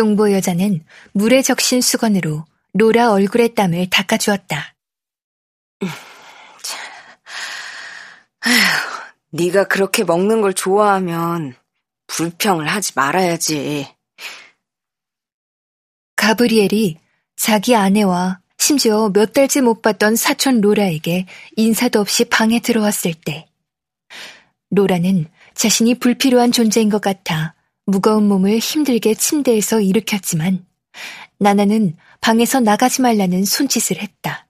똥보 여자는 물에 적신 수건으로 로라 얼굴의 땀을 닦아주었다. 아휴, 네가 그렇게 먹는 걸 좋아하면 불평을 하지 말아야지. 가브리엘이 자기 아내와 심지어 몇 달째 못 봤던 사촌 로라에게 인사도 없이 방에 들어왔을 때 로라는 자신이 불필요한 존재인 것 같아 무거운 몸을 힘들게 침대에서 일으켰지만 나나는 방에서 나가지 말라는 손짓을 했다.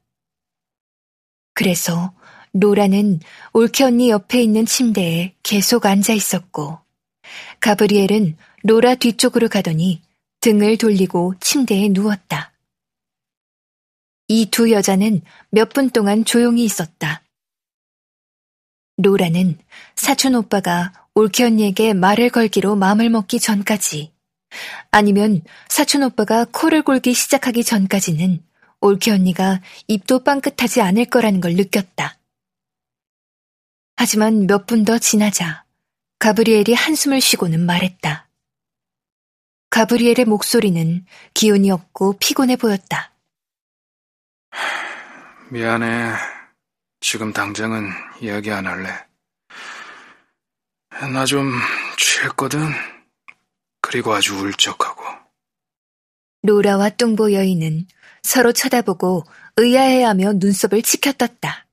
그래서 로라는 올케 언니 옆에 있는 침대에 계속 앉아 있었고 가브리엘은 로라 뒤쪽으로 가더니 등을 돌리고 침대에 누웠다. 이 두 여자는 몇 분 동안 조용히 있었다. 로라는 사촌 오빠가 올케 언니에게 말을 걸기로 마음을 먹기 전까지 아니면 사촌 오빠가 코를 골기 시작하기 전까지는 올케 언니가 입도 빵긋하지 않을 거라는 걸 느꼈다. 하지만 몇 분 더 지나자 가브리엘이 한숨을 쉬고는 말했다. 가브리엘의 목소리는 기운이 없고 피곤해 보였다. 미안해. 지금 당장은 이야기 안 할래. 나 좀 취했거든. 그리고 아주 울적하고. 로라와 뚱보 여인은 서로 쳐다보고 의아해하며 눈썹을 치켜떴다.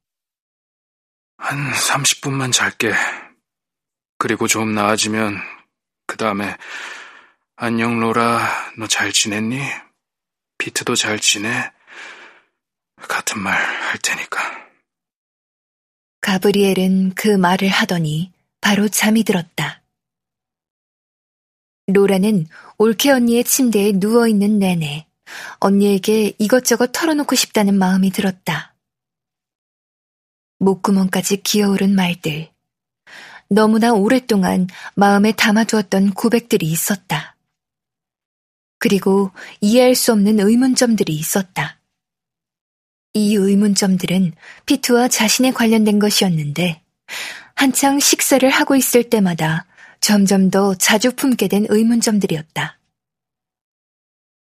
한 30분만 잘게. 그리고 좀 나아지면 그 다음에 안녕 로라 너 잘 지냈니? 비트도 잘 지내? 같은 말 할 테니까. 가브리엘은 그 말을 하더니 바로 잠이 들었다. 로라는 올케 언니의 침대에 누워있는 내내 언니에게 이것저것 털어놓고 싶다는 마음이 들었다. 목구멍까지 기어오른 말들. 너무나 오랫동안 마음에 담아두었던 고백들이 있었다. 그리고 이해할 수 없는 의문점들이 있었다. 이 의문점들은 피트와 자신에 관련된 것이었는데 한창 식사를 하고 있을 때마다 점점 더 자주 품게 된 의문점들이었다.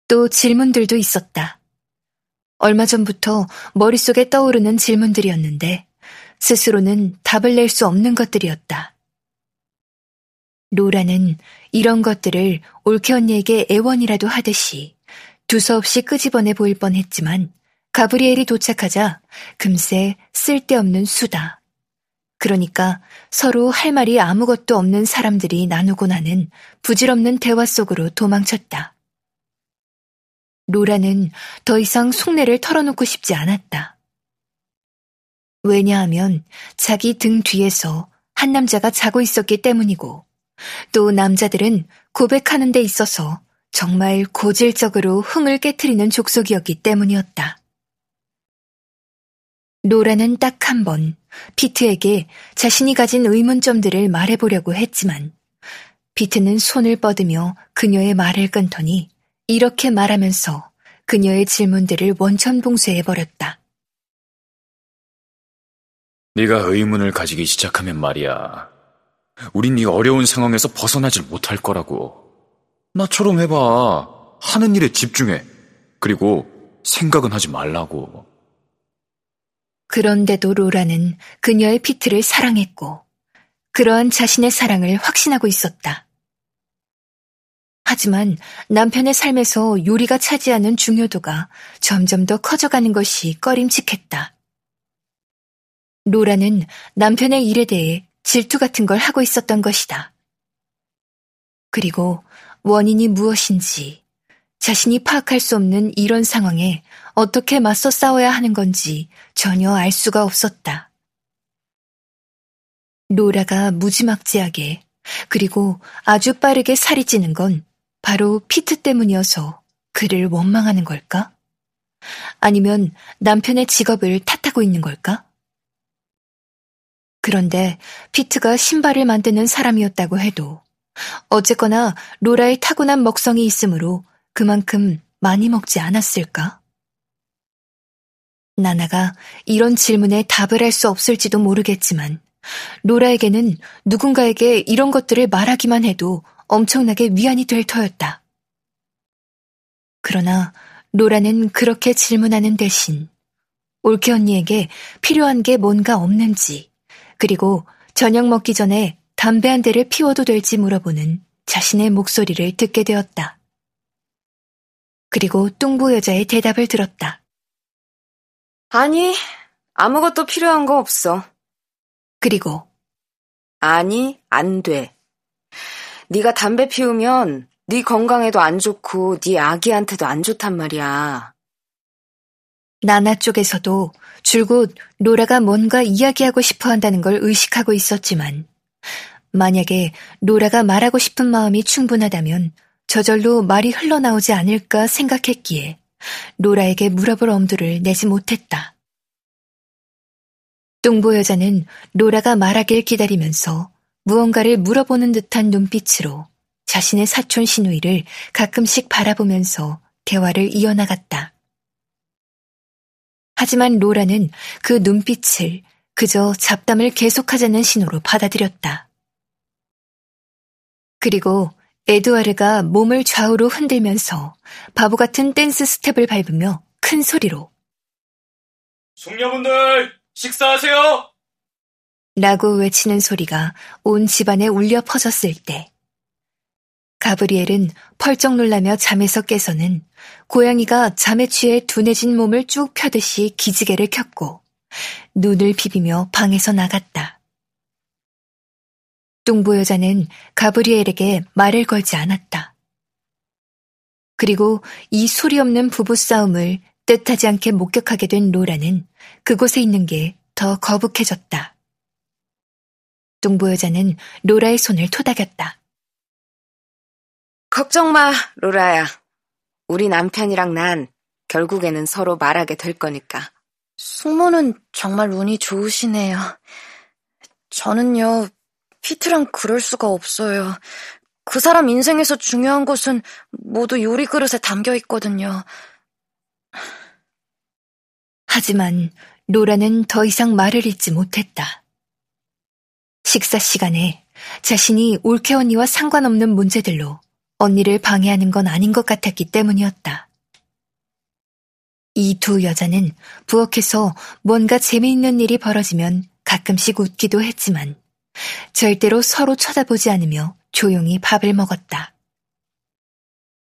또 질문들도 있었다. 얼마 전부터 머릿속에 떠오르는 질문들이었는데 스스로는 답을 낼 수 없는 것들이었다. 로라는 이런 것들을 올케 언니에게 애원이라도 하듯이 두서없이 끄집어내 보일 뻔했지만 가브리엘이 도착하자 금세 쓸데없는 수다. 그러니까 서로 할 말이 아무것도 없는 사람들이 나누고 나는 부질없는 대화 속으로 도망쳤다. 로라는 더 이상 속내를 털어놓고 싶지 않았다. 왜냐하면 자기 등 뒤에서 한 남자가 자고 있었기 때문이고 또 남자들은 고백하는 데 있어서 정말 고질적으로 흥을 깨뜨리는 족속이었기 때문이었다. 로라는 딱 한 번 피트에게 자신이 가진 의문점들을 말해보려고 했지만 피트는 손을 뻗으며 그녀의 말을 끊더니 이렇게 말하면서 그녀의 질문들을 원천봉쇄해버렸다. 네가 의문을 가지기 시작하면 말이야. 우린 네 어려운 상황에서 벗어나질 못할 거라고. 나처럼 해봐. 하는 일에 집중해. 그리고 생각은 하지 말라고. 그런데도 로라는 그녀의 피트를 사랑했고, 그러한 자신의 사랑을 확신하고 있었다. 하지만 남편의 삶에서 요리가 차지하는 중요도가 점점 더 커져가는 것이 꺼림칙했다. 로라는 남편의 일에 대해 질투 같은 걸 하고 있었던 것이다. 그리고 원인이 무엇인지 자신이 파악할 수 없는 이런 상황에 어떻게 맞서 싸워야 하는 건지 전혀 알 수가 없었다. 로라가 무지막지하게 그리고 아주 빠르게 살이 찌는 건 바로 피트 때문이어서 그를 원망하는 걸까? 아니면 남편의 직업을 탓하고 있는 걸까? 그런데 피트가 신발을 만드는 사람이었다고 해도 어쨌거나 로라의 타고난 먹성이 있으므로 그만큼 많이 먹지 않았을까? 나나가 이런 질문에 답을 할 수 없을지도 모르겠지만 로라에게는 누군가에게 이런 것들을 말하기만 해도 엄청나게 위안이 될 터였다. 그러나 로라는 그렇게 질문하는 대신 올케 언니에게 필요한 게 뭔가 없는지, 그리고 저녁 먹기 전에 담배 한 대를 피워도 될지 물어보는 자신의 목소리를 듣게 되었다. 그리고 뚱보 여자의 대답을 들었다. 아니, 아무것도 필요한 거 없어. 그리고 아니, 안 돼. 네가 담배 피우면 네 건강에도 안 좋고 네 아기한테도 안 좋단 말이야. 나나 쪽에서도 줄곧 로라가 뭔가 이야기하고 싶어 한다는 걸 의식하고 있었지만 만약에 로라가 말하고 싶은 마음이 충분하다면 저절로 말이 흘러나오지 않을까 생각했기에 로라에게 물어볼 엄두를 내지 못했다. 뚱보 여자는 로라가 말하길 기다리면서 무언가를 물어보는 듯한 눈빛으로 자신의 사촌 시누이를 가끔씩 바라보면서 대화를 이어나갔다. 하지만 로라는 그 눈빛을 그저 잡담을 계속하자는 신호로 받아들였다. 그리고 에드와르가 몸을 좌우로 흔들면서 바보 같은 댄스 스텝을 밟으며 큰 소리로 숙녀분들 식사하세요! 라고 외치는 소리가 온 집안에 울려 퍼졌을 때 가브리엘은 펄쩍 놀라며 잠에서 깨서는 고양이가 잠에 취해 둔해진 몸을 쭉 펴듯이 기지개를 켰고 눈을 비비며 방에서 나갔다. 뚱보 여자는 가브리엘에게 말을 걸지 않았다. 그리고 이 소리 없는 부부싸움을 뜻하지 않게 목격하게 된 로라는 그곳에 있는 게 더 거북해졌다. 뚱보 여자는 로라의 손을 토닥였다. 걱정 마, 로라야. 우리 남편이랑 난 결국에는 서로 말하게 될 거니까. 숙모는 정말 운이 좋으시네요. 저는요, 피트랑 그럴 수가 없어요. 그 사람 인생에서 중요한 것은 모두 요리 그릇에 담겨 있거든요. 하지만 로라는 더 이상 말을 잇지 못했다. 식사 시간에 자신이 올케 언니와 상관없는 문제들로 언니를 방해하는 건 아닌 것 같았기 때문이었다. 이 두 여자는 부엌에서 뭔가 재미있는 일이 벌어지면 가끔씩 웃기도 했지만 절대로 서로 쳐다보지 않으며 조용히 밥을 먹었다.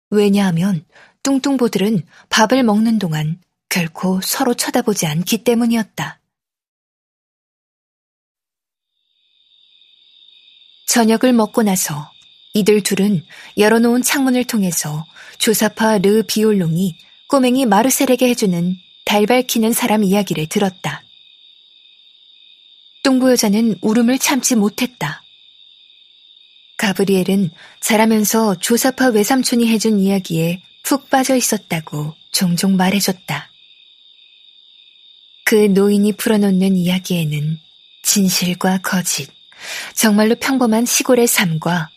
왜냐하면 뚱뚱보들은 밥을 먹는 동안 결코 서로 쳐다보지 않기 때문이었다. 저녁을 먹고 나서 이들 둘은 열어놓은 창문을 통해서 조사파 르 비올롱이 꼬맹이 마르셀에게 해주는 달 밝히는 사람 이야기를 들었다. 뚱보 여자는 울음을 참지 못했다. 가브리엘은 자라면서 조사파 외삼촌이 해준 이야기에 푹 빠져 있었다고 종종 말해줬다. 그 노인이 풀어놓는 이야기에는 진실과 거짓, 정말로 평범한 시골의 삶과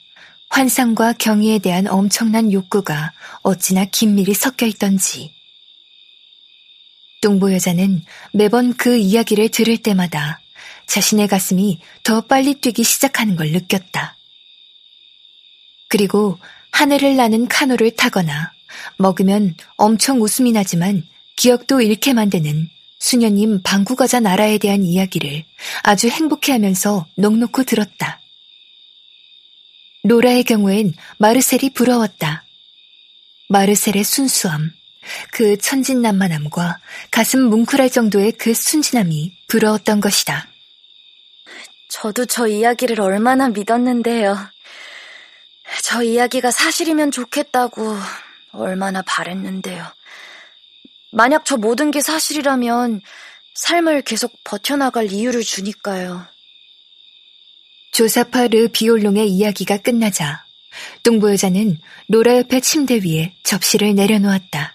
환상과 경의에 대한 엄청난 욕구가 어찌나 긴밀히 섞여 있던지. 뚱보 여자는 매번 그 이야기를 들을 때마다 자신의 가슴이 더 빨리 뛰기 시작하는 걸 느꼈다. 그리고 하늘을 나는 카누를 타거나 먹으면 엄청 웃음이 나지만 기억도 잃게 만드는 수녀님 방구과자 나라에 대한 이야기를 아주 행복해하면서 넋놓고 들었다. 로라의 경우엔 마르셀이 부러웠다. 마르셀의 순수함, 그 천진난만함과 가슴 뭉클할 정도의 그 순진함이 부러웠던 것이다. 저도 저 이야기를 얼마나 믿었는데요. 저 이야기가 사실이면 좋겠다고 얼마나 바랬는데요. 만약 저 모든 게 사실이라면 삶을 계속 버텨나갈 이유를 주니까요. 조사파 르 비올롱의 이야기가 끝나자 뚱보 여자는 로라 옆에 침대 위에 접시를 내려놓았다.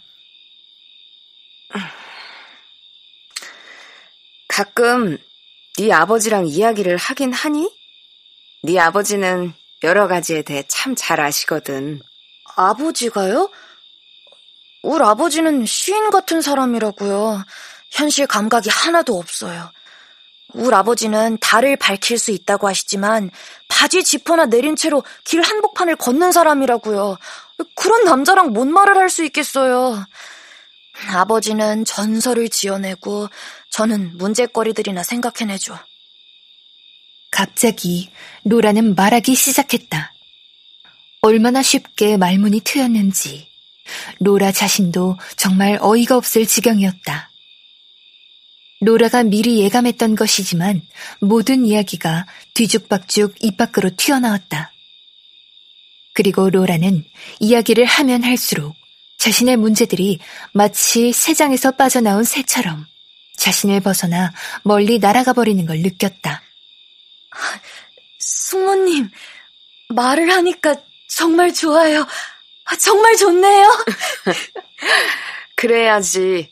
가끔 네 아버지랑 이야기를 하긴 하니? 네 아버지는 여러 가지에 대해 참 잘 아시거든. 아버지가요? 우리 아버지는 시인 같은 사람이라고요. 현실 감각이 하나도 없어요. 울 아버지는 달을 밝힐 수 있다고 하시지만 바지 지퍼나 내린 채로 길 한복판을 걷는 사람이라고요. 그런 남자랑 뭔 말을 할 수 있겠어요. 아버지는 전설을 지어내고 저는 문제거리들이나 생각해내죠. 갑자기 로라는 말하기 시작했다. 얼마나 쉽게 말문이 트였는지 로라 자신도 정말 어이가 없을 지경이었다. 로라가 미리 예감했던 것이지만 모든 이야기가 뒤죽박죽 입 밖으로 튀어나왔다. 그리고 로라는 이야기를 하면 할수록 자신의 문제들이 마치 새장에서 빠져나온 새처럼 자신을 벗어나 멀리 날아가 버리는 걸 느꼈다. 숙모님, 말을 하니까 정말 좋아요. 정말 좋네요. 그래야지.